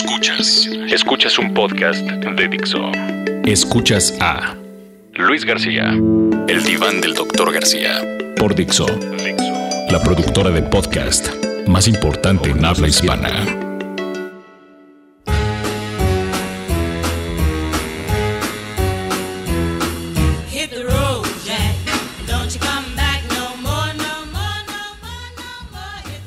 Escuchas. Escuchas un podcast de Dixo. Escuchas a Luis García. El diván del doctor García. Por Dixo. La productora de podcast más importante en habla hispana.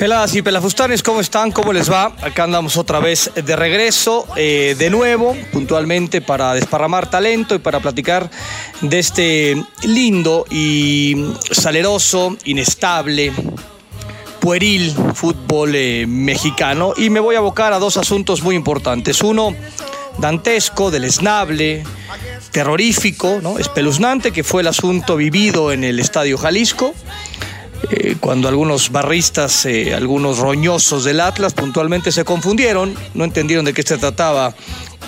Peladas y pelafustanes, ¿cómo están? ¿Cómo les va? Acá andamos otra vez de regreso, eh, de nuevo, puntualmente para desparramar talento y para platicar de este lindo y saleroso, inestable, pueril fútbol eh, mexicano. Y me voy a abocar a dos asuntos muy importantes. Uno, dantesco, deleznable, terrorífico, espeluznante, que fue el asunto vivido en el Estadio Jalisco eh, cuando algunos barristas, eh, algunos roñosos del Atlas puntualmente se confundieron, no entendieron de qué se trataba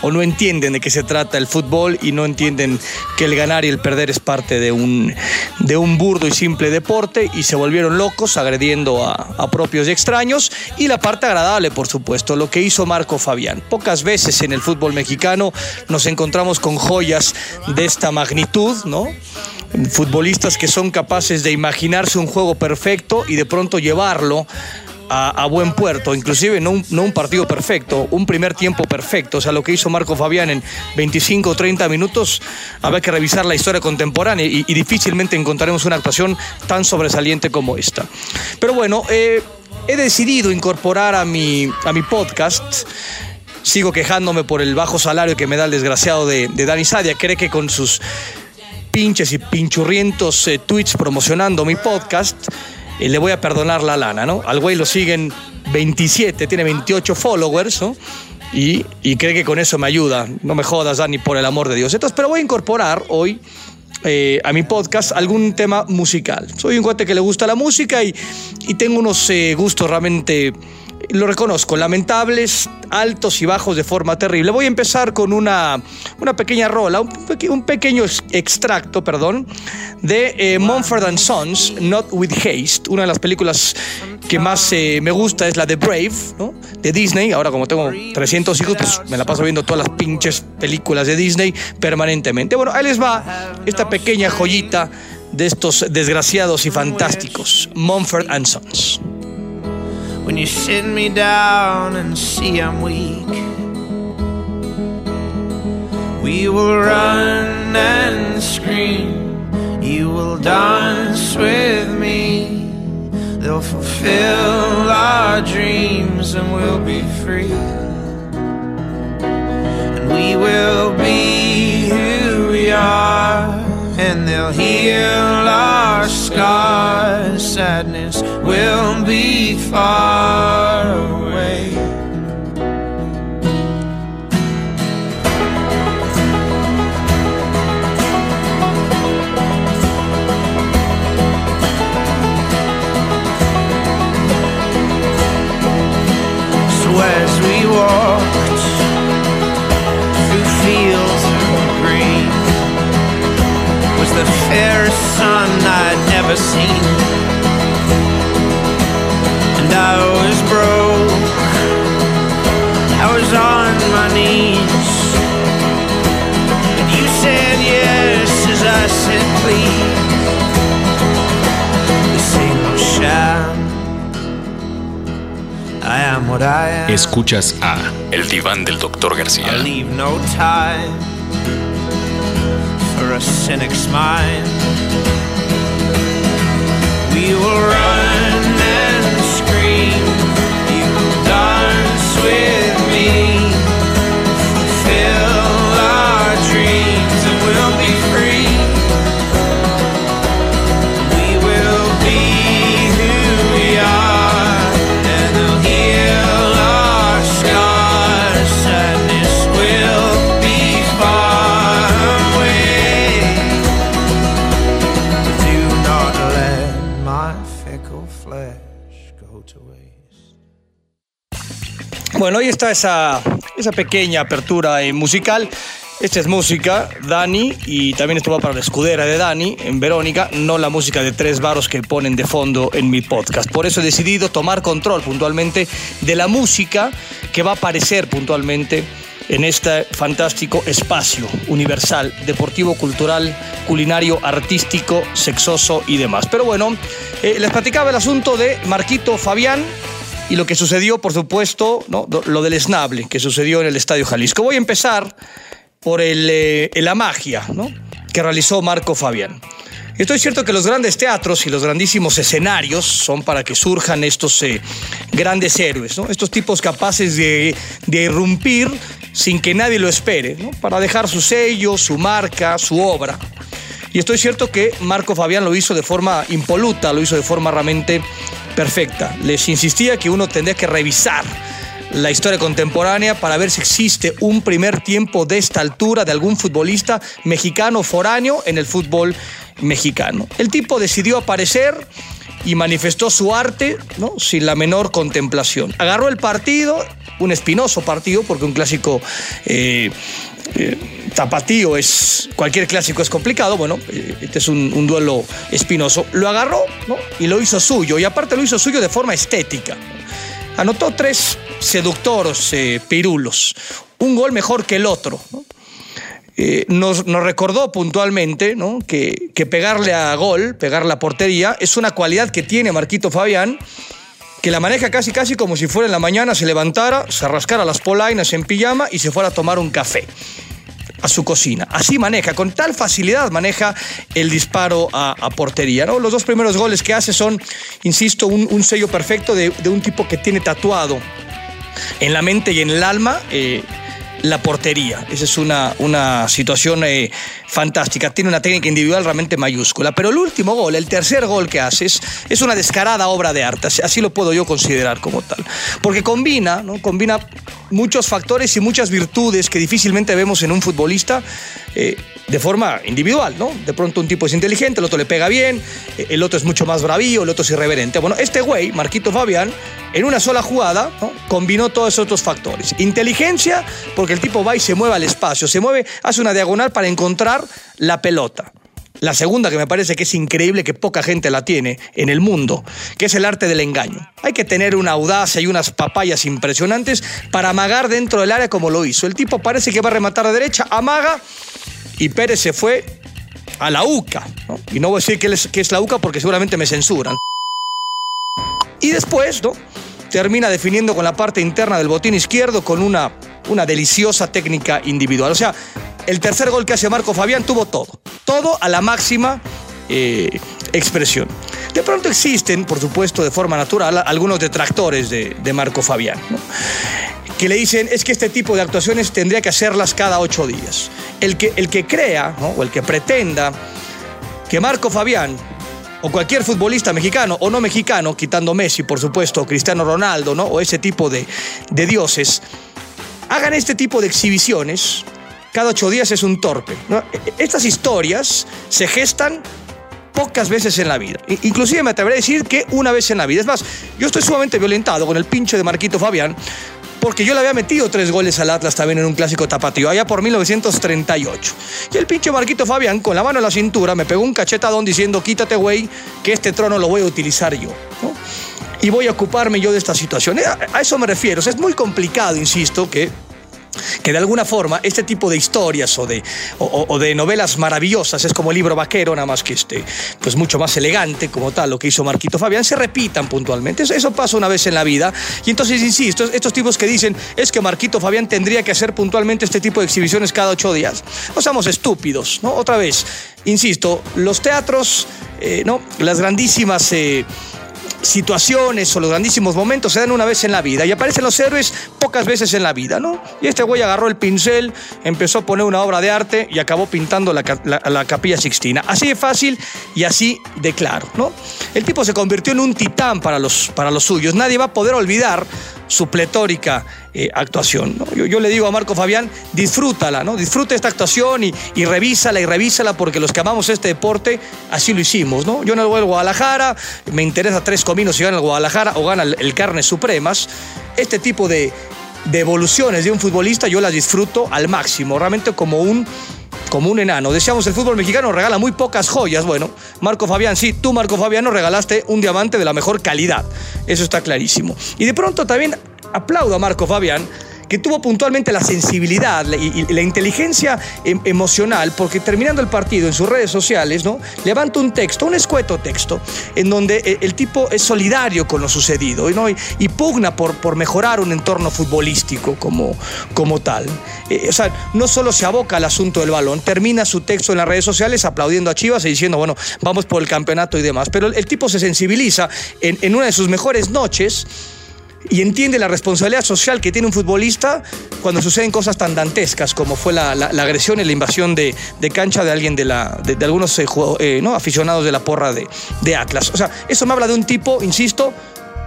o no entienden de qué se trata el fútbol y no entienden que el ganar y el perder es parte de un, de un burdo y simple deporte y se volvieron locos agrediendo a, a propios y extraños. Y la parte agradable, por supuesto, lo que hizo Marco Fabián. Pocas veces en el fútbol mexicano nos encontramos con joyas de esta magnitud, ¿no? futbolistas que son capaces de imaginarse un juego perfecto y de pronto llevarlo a, buen puerto, inclusive no un, partido perfecto, un primer tiempo perfecto, o sea, lo que hizo Marco Fabián en 25 o 30 minutos, habrá que revisar la historia contemporánea y, y difícilmente encontraremos una actuación tan sobresaliente como esta. Pero bueno, eh, he decidido incorporar a mi, a mi podcast sigo quejándome por el bajo salario que me da el desgraciado de, de Dani Sadia. Cree que con sus pinches y pinchurrientos eh, tweets promocionando mi podcast, eh, le voy a perdonar la lana, ¿no? Al güey lo siguen 27, tiene 28 followers, ¿no? Y, y cree que con eso me ayuda. No me jodas, Dani, por el amor de Dios. Entonces, pero voy a incorporar hoy eh, a mi podcast algún tema musical. Soy un cuate que le gusta la música y, y tengo unos gustos realmente, lo reconozco, lamentables, altos y bajos de forma terrible. Voy a empezar con una, una pequeña rola, un, peque- un pequeño ex- extracto, perdón, de eh, Mumford and Sons, Not With Haste, una de las películas que más eh, me gusta es la de Brave, ¿no? de Disney. Ahora como tengo 300 hijos, pues me la paso viendo todas las pinches películas de Disney permanentemente. Bueno, ahí les va esta pequeña joyita de estos desgraciados y fantásticos, Mumford and Sons. When you sit me down and see I'm weak. We will run and scream, you will dance with me. They'll fulfill our dreams and we'll be free. And we will be who we are, and they'll heal our scars. Sadness will be far away. So as we walked through fields of green was the fairest sun I'd ever seen. Escuchas a El diván del doctor I García. leave no time for a cynic's mind. We will run Bueno, ahí está esa, esa pequeña apertura eh, musical. Esta es música, Dani, y también esto va para la escudera de Dani, en Verónica, no la música de tres varos que ponen de fondo en mi podcast. Por eso he decidido tomar control puntualmente de la música que va a aparecer puntualmente en este fantástico espacio universal, deportivo, cultural, culinario, artístico, sexoso y demás. Pero bueno, eh, les platicaba el asunto de Marquito Fabián, y lo que sucedió, por supuesto, ¿no? lo del esnable que sucedió en el Estadio Jalisco. Voy a empezar por el, eh, la magia ¿no? que realizó Marco Fabián. Estoy cierto que los grandes teatros y los grandísimos escenarios son para que surjan estos eh, grandes héroes, ¿no? estos tipos capaces de, de, irrumpir sin que nadie lo espere, para dejar su sello, su marca, su obra. Y estoy cierto que Marco Fabián lo hizo de forma impoluta, lo hizo de forma realmente perfecta. Les insistía que uno tendría que revisar la historia contemporánea para ver si existe un primer tiempo de esta altura de algún futbolista mexicano foráneo en el fútbol mexicano. El tipo decidió aparecer y manifestó su arte sin la menor contemplación. Agarró el partido, un espinoso partido, porque un clásico eh, eh, tapatío es. cualquier clásico es complicado. Bueno, eh, este es un, duelo espinoso. Lo agarró y lo hizo suyo, y aparte lo hizo suyo de forma estética. Anotó tres seductores eh, pirulos, un gol mejor que el otro. ¿no? Nos, nos, recordó puntualmente ¿no? que, que, pegarle a gol, pegar la portería, es una cualidad que tiene Marquito Fabián, que la maneja casi casi como si fuera en la mañana, se levantara, se rascara las polainas en pijama y se fuera a tomar un café a su cocina. Así maneja, con tal facilidad maneja el disparo a, portería. ¿no? Los dos primeros goles que hace son, insisto, un, sello perfecto de, de, un tipo que tiene tatuado en la mente y en el alma. Eh, la portería. Esa es una, una situación eh, fantástica. Tiene una técnica individual realmente mayúscula. Pero el último gol, el tercer gol que haces, es una descarada obra de arte. Así lo puedo yo considerar como tal. Porque combina, ¿no? Combina muchos factores y muchas virtudes que difícilmente vemos en un futbolista. Eh, de forma individual, ¿no? De pronto un tipo es inteligente, el otro le pega bien, el otro es mucho más bravío, el otro es irreverente. Bueno, este güey, Marquito Fabián, en una sola jugada, combinó todos esos otros factores. Inteligencia, porque el tipo va y se mueve al espacio, se mueve, hace una diagonal para encontrar la pelota. La segunda, que me parece que es increíble, que poca gente la tiene en el mundo, que es el arte del engaño. Hay que tener una audacia y unas papayas impresionantes para amagar dentro del área como lo hizo. El tipo parece que va a rematar a derecha, amaga y Pérez se fue a la UCA. Y no voy a decir que es, que es la UCA porque seguramente me censuran. Y después, ¿no? Termina definiendo con la parte interna del botín izquierdo con una, una deliciosa técnica individual. O sea, el tercer gol que hace Marco Fabián tuvo todo. Todo a la máxima eh, expresión. De pronto existen, por supuesto, de forma natural, algunos detractores de, Marco Fabián. que le dicen es que este tipo de actuaciones tendría que hacerlas cada ocho días. El que, el que crea o el que pretenda que Marco Fabián o cualquier futbolista mexicano o no mexicano, quitando Messi, por supuesto, Cristiano Ronaldo, ¿no? o ese tipo de dioses, hagan este tipo de exhibiciones, cada ocho días es un torpe. ¿no? Estas historias se gestan pocas veces en la vida. Inclusive me atreveré a decir que una vez en la vida. Es más, yo estoy sumamente violentado con el pinche de Marquito Fabián, porque yo le había metido tres goles al Atlas también en un clásico tapatío, allá por 1938. Y el pinche Marquito Fabián, con la mano en la cintura, me pegó un cachetadón diciendo, quítate, güey, que este trono lo voy a utilizar yo. Y voy a ocuparme yo de esta situación. A eso me refiero. Es muy complicado, insisto, que que de alguna forma este tipo de historias o de, o, de novelas maravillosas, es como el libro vaquero, nada más que este, pues mucho más elegante como tal, lo que hizo Marquito Fabián, se repitan puntualmente. Eso, pasa una vez en la vida. Y entonces, insisto, estos tipos que dicen es que Marquito Fabián tendría que hacer puntualmente este tipo de exhibiciones cada ocho días. No somos estúpidos, ¿no? Otra vez, insisto, los teatros, eh, ¿no? Las grandísimas... Eh, situaciones o los grandísimos momentos se dan una vez en la vida y aparecen los héroes pocas veces en la vida, ¿no? Y este güey agarró el pincel, empezó a poner una obra de arte y acabó pintando la, la, la, capilla sixtina. Así de fácil y así de claro, ¿no? El tipo se convirtió en un titán para los, para los suyos. Nadie va a poder olvidar su pletórica eh, actuación. Yo, le digo a Marco Fabián, disfrútala, ¿no? Disfruta esta actuación y, y, revísala y revísala porque los que amamos este deporte así lo hicimos, ¿no? Yo no voy al Guadalajara, me interesa tres cominos si gana el Guadalajara o gana el, el Carnes Supremas. Este tipo de, de evoluciones de un futbolista yo las disfruto al máximo, realmente como un como un enano. Decíamos, el fútbol mexicano regala muy pocas joyas. Bueno, Marco Fabián, sí, tú, Marco Fabián, nos regalaste un diamante de la mejor calidad. Eso está clarísimo. Y de pronto también aplaudo a Marco Fabián que tuvo puntualmente la sensibilidad y, la inteligencia em- emocional, porque terminando el partido en sus redes sociales, ¿no? Levanta un texto, un escueto texto, en donde eh, el tipo es solidario con lo sucedido y, pugna por, mejorar un entorno futbolístico como, tal. Eh, o sea, no solo se aboca al asunto del balón, termina su texto en las redes sociales aplaudiendo a Chivas y diciendo, bueno, vamos por el campeonato y demás. Pero el, tipo se sensibiliza en, en una de sus mejores noches y entiende la responsabilidad social que tiene un futbolista cuando suceden cosas tan dantescas como fue la, agresión y la invasión de, cancha de alguien de, la, algunos eh, eh, aficionados de la porra de, Atlas. O sea, eso me habla de un tipo, insisto,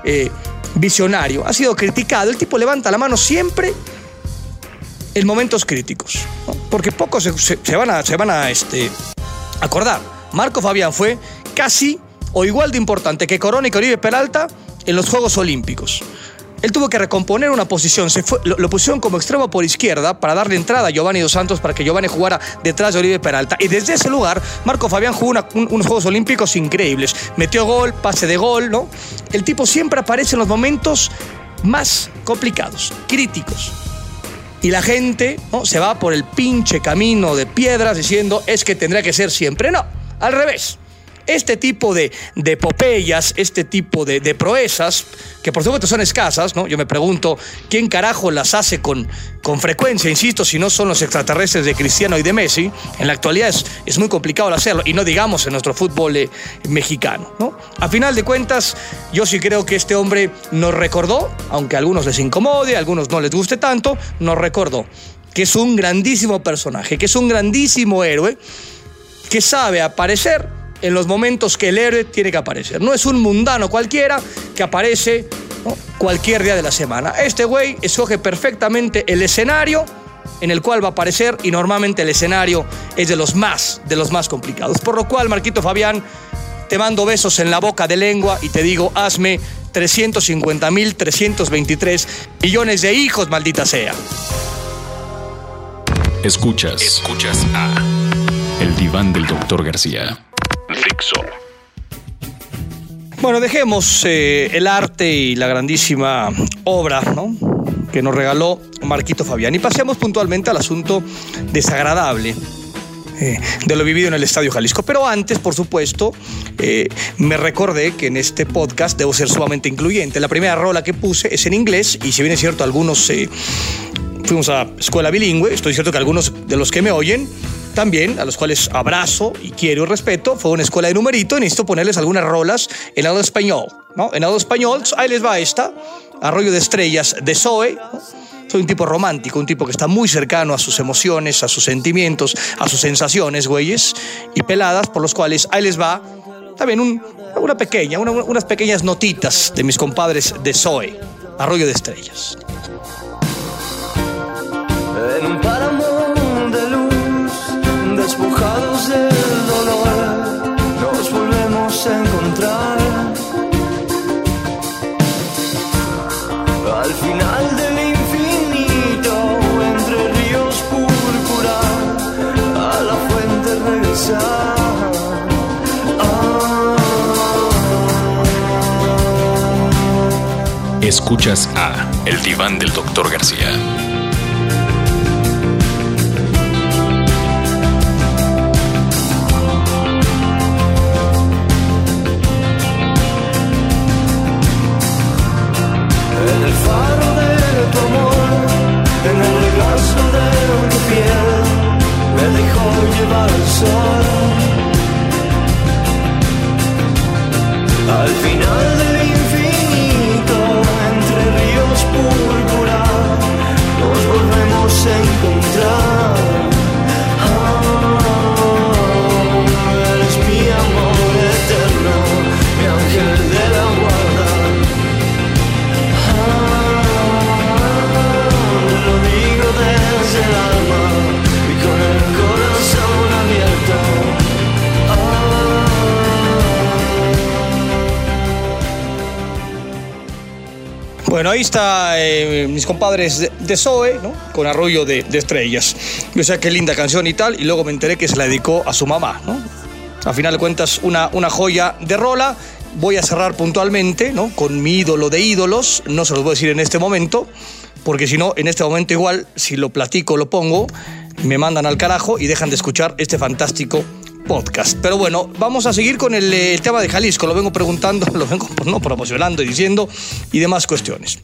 eh, visionario. Ha sido criticado. El tipo levanta la mano siempre en momentos críticos. Porque pocos se, van a, este, acordar. Marco Fabián fue casi o igual de importante que Corona y Oribe Peralta en los Juegos Olímpicos. Él tuvo que recomponer una posición, se lo, pusieron como extremo por izquierda para darle entrada a Giovanni Dos Santos para que Giovanni jugara detrás de Oribe Peralta. Y desde ese lugar, Marco Fabián jugó unos Juegos Olímpicos increíbles. Metió gol, pase de gol, ¿no? El tipo siempre aparece en los momentos más complicados, críticos. Y la gente ¿no? se va por el pinche camino de piedras diciendo es que tendría que ser siempre. No, al revés. Este tipo de, de epopeyas, este tipo de, proezas, que por supuesto son escasas, ¿no? Yo me pregunto quién carajo las hace con, con frecuencia, insisto, si no son los extraterrestres de Cristiano y de Messi. En la actualidad es, es muy complicado hacerlo, y no digamos en nuestro fútbol eh, mexicano, ¿no? A final de cuentas, yo sí creo que este hombre nos recordó, aunque a algunos les incomode, a algunos no les guste tanto, nos recordó que es un grandísimo personaje, que es un grandísimo héroe, que sabe aparecer en los momentos que el héroe tiene que aparecer. No es un mundano cualquiera que aparece cualquier día de la semana. Este güey escoge perfectamente el escenario en el cual va a aparecer y normalmente el escenario es de los más, de los más complicados. Por lo cual, Marquito Fabián, te mando besos en la boca de lengua y te digo, hazme 350 mil 323 millones de hijos, maldita sea. Escuchas. Escuchas a El Diván del Doctor García. Bueno, dejemos eh, el arte y la grandísima obra ¿no? que nos regaló Marquito Fabián y pasemos puntualmente al asunto desagradable eh, de lo vivido en el Estadio Jalisco. Pero antes, por supuesto, eh, me recordé que en este podcast debo ser sumamente incluyente. La primera rola que puse es en inglés y si bien es cierto, algunos fuimos a escuela bilingüe, estoy cierto que algunos de los que me oyen también, a los cuales abrazo y quiero y respeto, fue una escuela de numerito y necesito ponerles algunas rolas en lado español, ¿no? En lado español, ahí les va esta, Arroyo de Estrellas de Zoe. Soy un tipo romántico, un tipo que está muy cercano a sus emociones, a sus sentimientos, a sus sensaciones, güeyes, y peladas, por los cuales ahí les va también un- una pequeña, una- unas pequeñas notitas de mis compadres de Zoe, Arroyo de Estrellas. Encontrar. Al final del infinito, entre ríos púrpura, a la fuente regresar. Escuchas a El Diván del Doctor García. Bueno, ahí está eh, mis compadres de, Zoe, ¿no? Con Arroyo de, de Estrellas. Yo sé qué linda canción y tal, y luego me enteré que se la dedicó a su mamá, ¿no? A final de cuentas, una, una joya de rola. Voy a cerrar puntualmente, ¿no? Con mi ídolo de ídolos. No se los voy a decir en este momento, porque si no, en este momento igual, si lo platico, lo pongo, me mandan al carajo y dejan de escuchar este fantástico podcast. Pero bueno, vamos a seguir con el, eh, tema de Jalisco. Lo vengo preguntando, lo vengo no, promocionando y diciendo y demás cuestiones.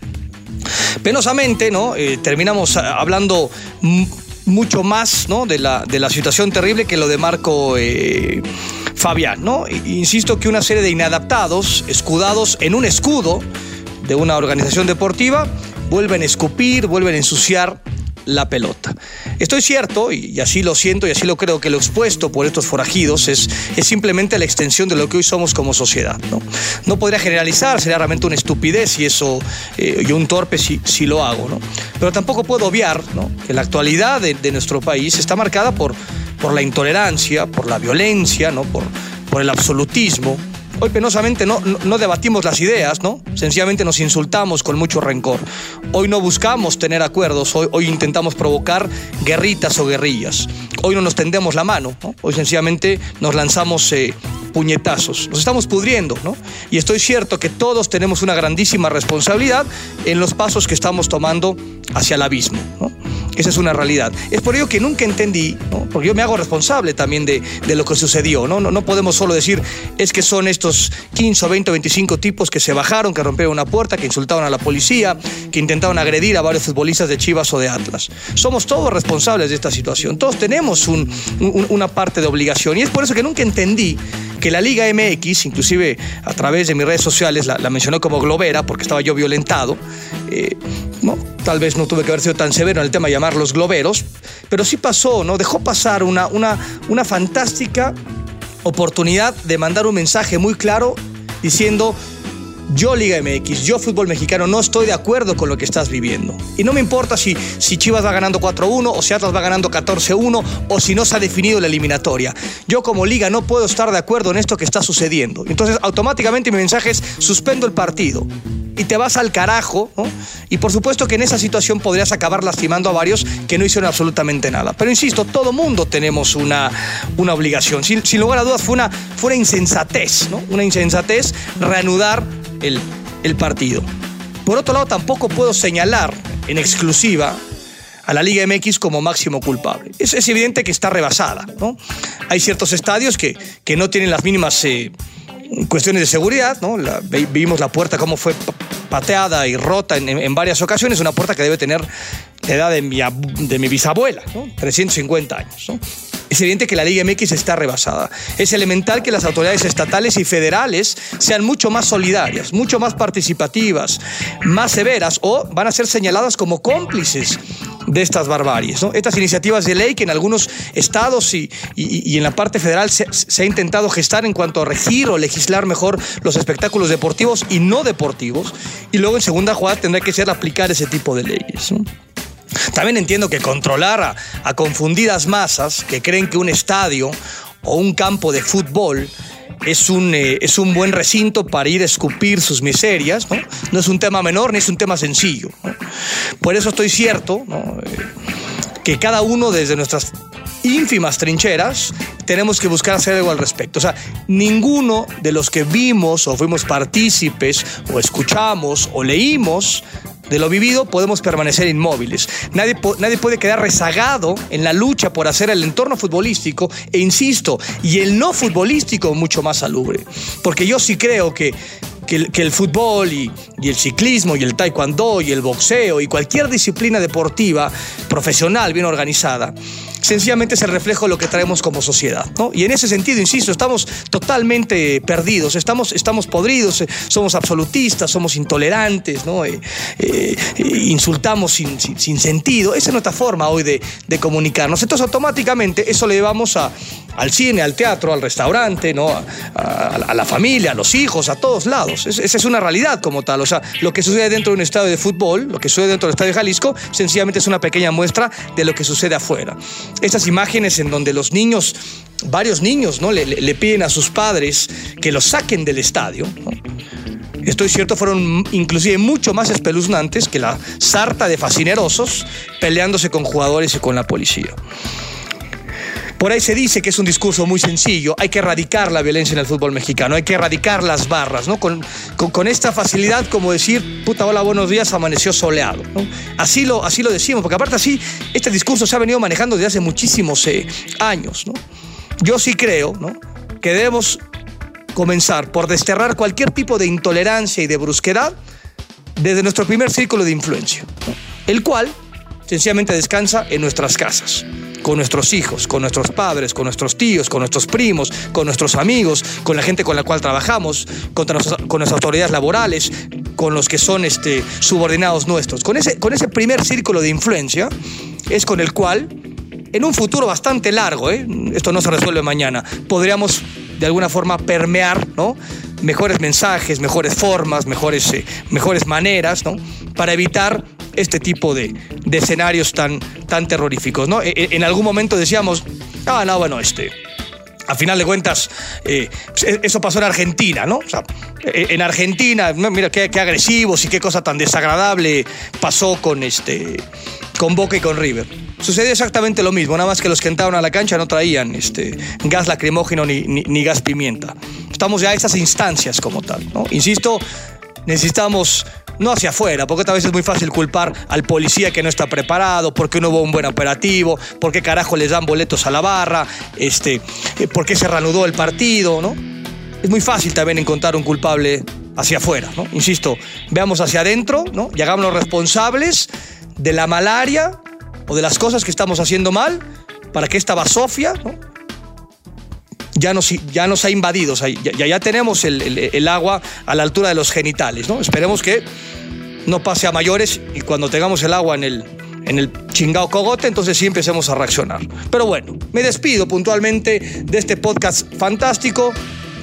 Penosamente, ¿no? Eh, terminamos ah, hablando mucho más ¿no? de, la, de la situación terrible que lo de Marco eh, Fabián. ¿no? I- Insisto que una serie de inadaptados, escudados en un escudo de una organización deportiva, vuelven a escupir, vuelven a ensuciar la pelota. Estoy cierto, y así lo siento y así lo creo, que lo expuesto por estos forajidos es, es simplemente la extensión de lo que hoy somos como sociedad. No, no podría generalizar, sería realmente una estupidez y eso, eh, un torpe si, si lo hago. ¿no? Pero tampoco puedo obviar ¿no? que la actualidad de, de nuestro país está marcada por, por la intolerancia, por la violencia, ¿no? por, por el absolutismo, Hoy penosamente no, no, debatimos las ideas, ¿no? Sencillamente nos insultamos con mucho rencor. Hoy no buscamos tener acuerdos, hoy, intentamos provocar guerritas o guerrillas. Hoy no nos tendemos la mano, ¿no? Hoy sencillamente nos lanzamos eh, puñetazos. Nos estamos pudriendo, ¿no? Y estoy cierto que todos tenemos una grandísima responsabilidad en los pasos que estamos tomando hacia el abismo. Esa es una realidad. Es por ello que nunca entendí, porque yo me hago responsable también de, de lo que sucedió. ¿no? No, no podemos solo decir, es que son estos 15 o 20 o 25 tipos que se bajaron, que rompieron una puerta, que insultaron a la policía, que intentaron agredir a varios futbolistas de Chivas o de Atlas. Somos todos responsables de esta situación. Todos tenemos un- una parte de obligación. Y es por eso que nunca entendí que la Liga MX, inclusive a través de mis redes sociales, la, la mencionó como globera porque estaba yo violentado. eh, ¿no? Tal vez no tuve que haber sido tan severo en el tema de llamarlos globeros, pero sí pasó, ¿no? Dejó pasar una, una, una fantástica oportunidad de mandar un mensaje muy claro diciendo yo Liga MX, yo fútbol mexicano, no estoy de acuerdo con lo que estás viviendo. Y no me importa si, si Chivas va ganando 4-1 o si Atlas va ganando 14-1 o si no se ha definido la eliminatoria. Yo como liga no puedo estar de acuerdo en esto que está sucediendo. Entonces automáticamente mi mensaje es suspendo el partido. Y te vas al carajo, ¿no? Y por supuesto que en esa situación podrías acabar lastimando a varios que no hicieron absolutamente nada. Pero insisto, todo mundo tenemos una, una obligación. Sin, sin lugar a dudas, fue una, fue una insensatez, ¿no? Una insensatez reanudar el, el partido. Por otro lado, tampoco puedo señalar en exclusiva a la Liga MX como máximo culpable. Es, evidente que está rebasada. ¿no? Hay ciertos estadios que, que no tienen las mínimas eh, cuestiones de seguridad. ¿no? La- vimos la puerta cómo fue pa- pateada y rota en, en- varias ocasiones. Una puerta que debe tener la edad de mi, de mi bisabuela, ¿no? 350 años. ¿no? Es evidente que la Liga MX está rebasada. Es elemental que las autoridades estatales y federales sean mucho más solidarias, mucho más participativas, más severas o van a ser señaladas como cómplices de estas barbaries. ¿no? Estas iniciativas de ley que en algunos estados y, y- en la parte federal se, ha intentado gestar en cuanto a regir o legislar mejor los espectáculos deportivos y no deportivos. Y luego en segunda jugada tendrá que ser aplicar ese tipo de leyes. También entiendo que controlar a, a confundidas masas que creen que un estadio o un campo de fútbol es un, eh, es un buen recinto para ir a escupir sus miserias, ¿no? No es un tema menor ni es un tema sencillo. ¿no? Por eso estoy cierto ¿no? Eh, que cada uno desde nuestras ínfimas trincheras tenemos que buscar hacer algo al respecto. O sea, ninguno de los que vimos o fuimos partícipes o escuchamos o leímos de lo vivido podemos permanecer inmóviles. Nadie, nadie puede quedar rezagado en la lucha por hacer el entorno futbolístico e insisto, y el no futbolístico mucho más salubre. Porque yo sí creo que, que, el, que el fútbol y, y el ciclismo y el taekwondo y el boxeo y cualquier disciplina deportiva profesional bien organizada sencillamente es el reflejo de lo que traemos como sociedad. ¿no? Y en ese sentido, insisto, estamos totalmente perdidos, estamos, estamos podridos, eh, somos absolutistas, somos intolerantes, ¿no? Eh, eh, insultamos sin, sin- sentido. Esa es nuestra forma hoy de, de comunicarnos. Entonces, automáticamente eso le llevamos a, al cine, al teatro, al restaurante, ¿no? a, la familia, a los hijos, a todos lados. Es- esa es una realidad como tal. O sea, lo que sucede dentro de un estadio de fútbol, lo que sucede dentro del estadio de Jalisco, sencillamente es una pequeña muestra de lo que sucede afuera. Esas imágenes en donde los niños, varios niños, ¿no? le, piden a sus padres que los saquen del estadio, estoy cierto, fueron inclusive mucho más espeluznantes que la sarta de fascinerosos peleándose con jugadores y con la policía. Por ahí se dice que es un discurso muy sencillo, hay que erradicar la violencia en el fútbol mexicano, hay que erradicar las barras, ¿no? Con, con- esta facilidad como decir, puta, hola, buenos días, amaneció soleado, ¿no? Así lo, así lo decimos, porque aparte así, este discurso se ha venido manejando desde hace muchísimos eh, años, ¿no? Yo sí creo, ¿no? Que debemos comenzar por desterrar cualquier tipo de intolerancia y de brusquedad desde nuestro primer círculo de influencia, el cual sencillamente descansa en nuestras casas, con nuestros hijos, con nuestros padres, con nuestros tíos, con nuestros primos, con nuestros amigos, con la gente con la cual trabajamos, con, nuestras- con nuestras autoridades laborales, con los que son este, subordinados nuestros. Con ese, primer círculo de influencia es con el cual en un futuro bastante largo, ¿eh? esto no se resuelve mañana, podríamos de alguna forma permear mejores mensajes, mejores formas, mejores, eh, maneras, para evitar este tipo de, de escenarios tan, tan terroríficos. ¿no? E- e- En algún momento decíamos, ah, no, bueno, este, a final de cuentas, eh, pues, eso pasó en Argentina, ¿no? O eh, en Argentina, mira qué, qué agresivos y qué cosa tan desagradable pasó con, este, con Boca y con River. Sucedió exactamente lo mismo, nada más que los que entraron a la cancha no traían este, gas lacrimógeno ni, ni- ni gas pimienta. Estamos ya a esas instancias como tal, ¿no? Insisto, necesitamos no hacia afuera, porque a veces es muy fácil culpar al policía que no está preparado, porque no hubo un buen operativo, por qué carajo les dan boletos a la barra, este, eh, por qué se reanudó el partido, ¿no? Es muy fácil también encontrar un culpable hacia afuera, ¿no? Insisto, veamos hacia adentro, ¿no? Y hagámonos responsables de la malaria o de las cosas que estamos haciendo mal para que esta basofia, ¿no? ya nos, ya nos ha invadido. O sea, ya, ya- tenemos el, el- el agua a la altura de los genitales. ¿no? Esperemos que no pase a mayores y cuando tengamos el agua en el, en el chingado cogote, entonces sí empecemos a reaccionar. Pero bueno, me despido puntualmente de este podcast fantástico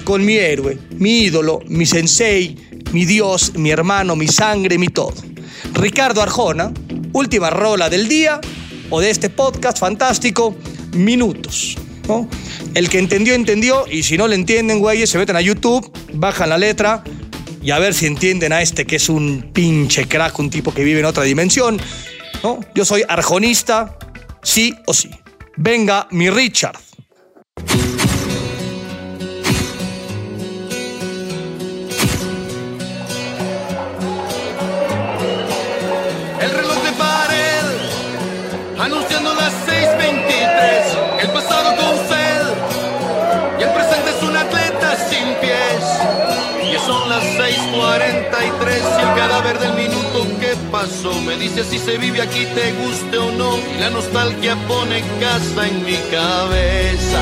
con mi héroe, mi ídolo, mi sensei, mi Dios, mi hermano, mi sangre, mi todo. Ricardo Arjona, última rola del día o de este podcast fantástico, Minutos. ¿no? El que entendió, entendió, y si no le entienden, güeyes, se meten a YouTube, bajan la letra y a ver si entienden a este que es un pinche crack, un tipo que vive en otra dimensión. ¿no? Yo soy arjonista, sí o sí. Venga, mi Richard. 6:43 y el cadáver del minuto que pasó me dice si se vive aquí, te guste o no. Y la nostalgia pone casa en mi cabeza.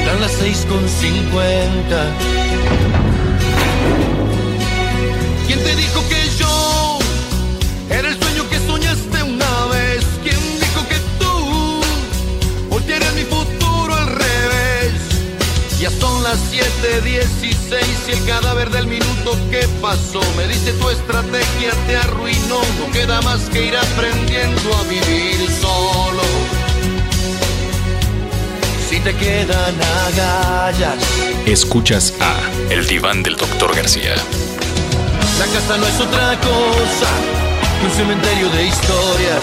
Y dan las 6:50. ¿Quién te dijo que las 7:16 y el cadáver del minuto que pasó me dice tu estrategia te arruinó. No queda más que ir aprendiendo a vivir solo. Si te quedan agallas. Escuchas a El Diván del Doctor García. La casa no es otra cosa que un cementerio de historias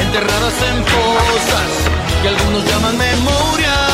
enterradas en fosas que algunos llaman memorias.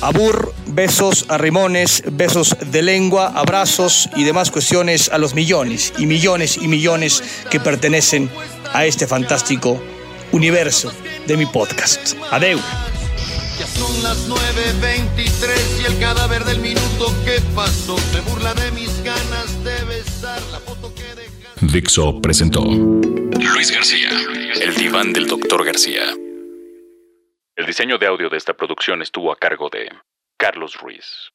abur, besos, arrimones, besos de lengua, abrazos y demás cuestiones a los millones y millones y millones que pertenecen a este fantástico universo de mi podcast. Adeu. Ya son las 9.23 y el cadáver del minuto que pasó se burla de mis ganas de besar la foto que dejaste. Dixo presentó Luis García, El Diván del Doctor García. El diseño de audio de esta producción estuvo a cargo de Carlos Ruiz.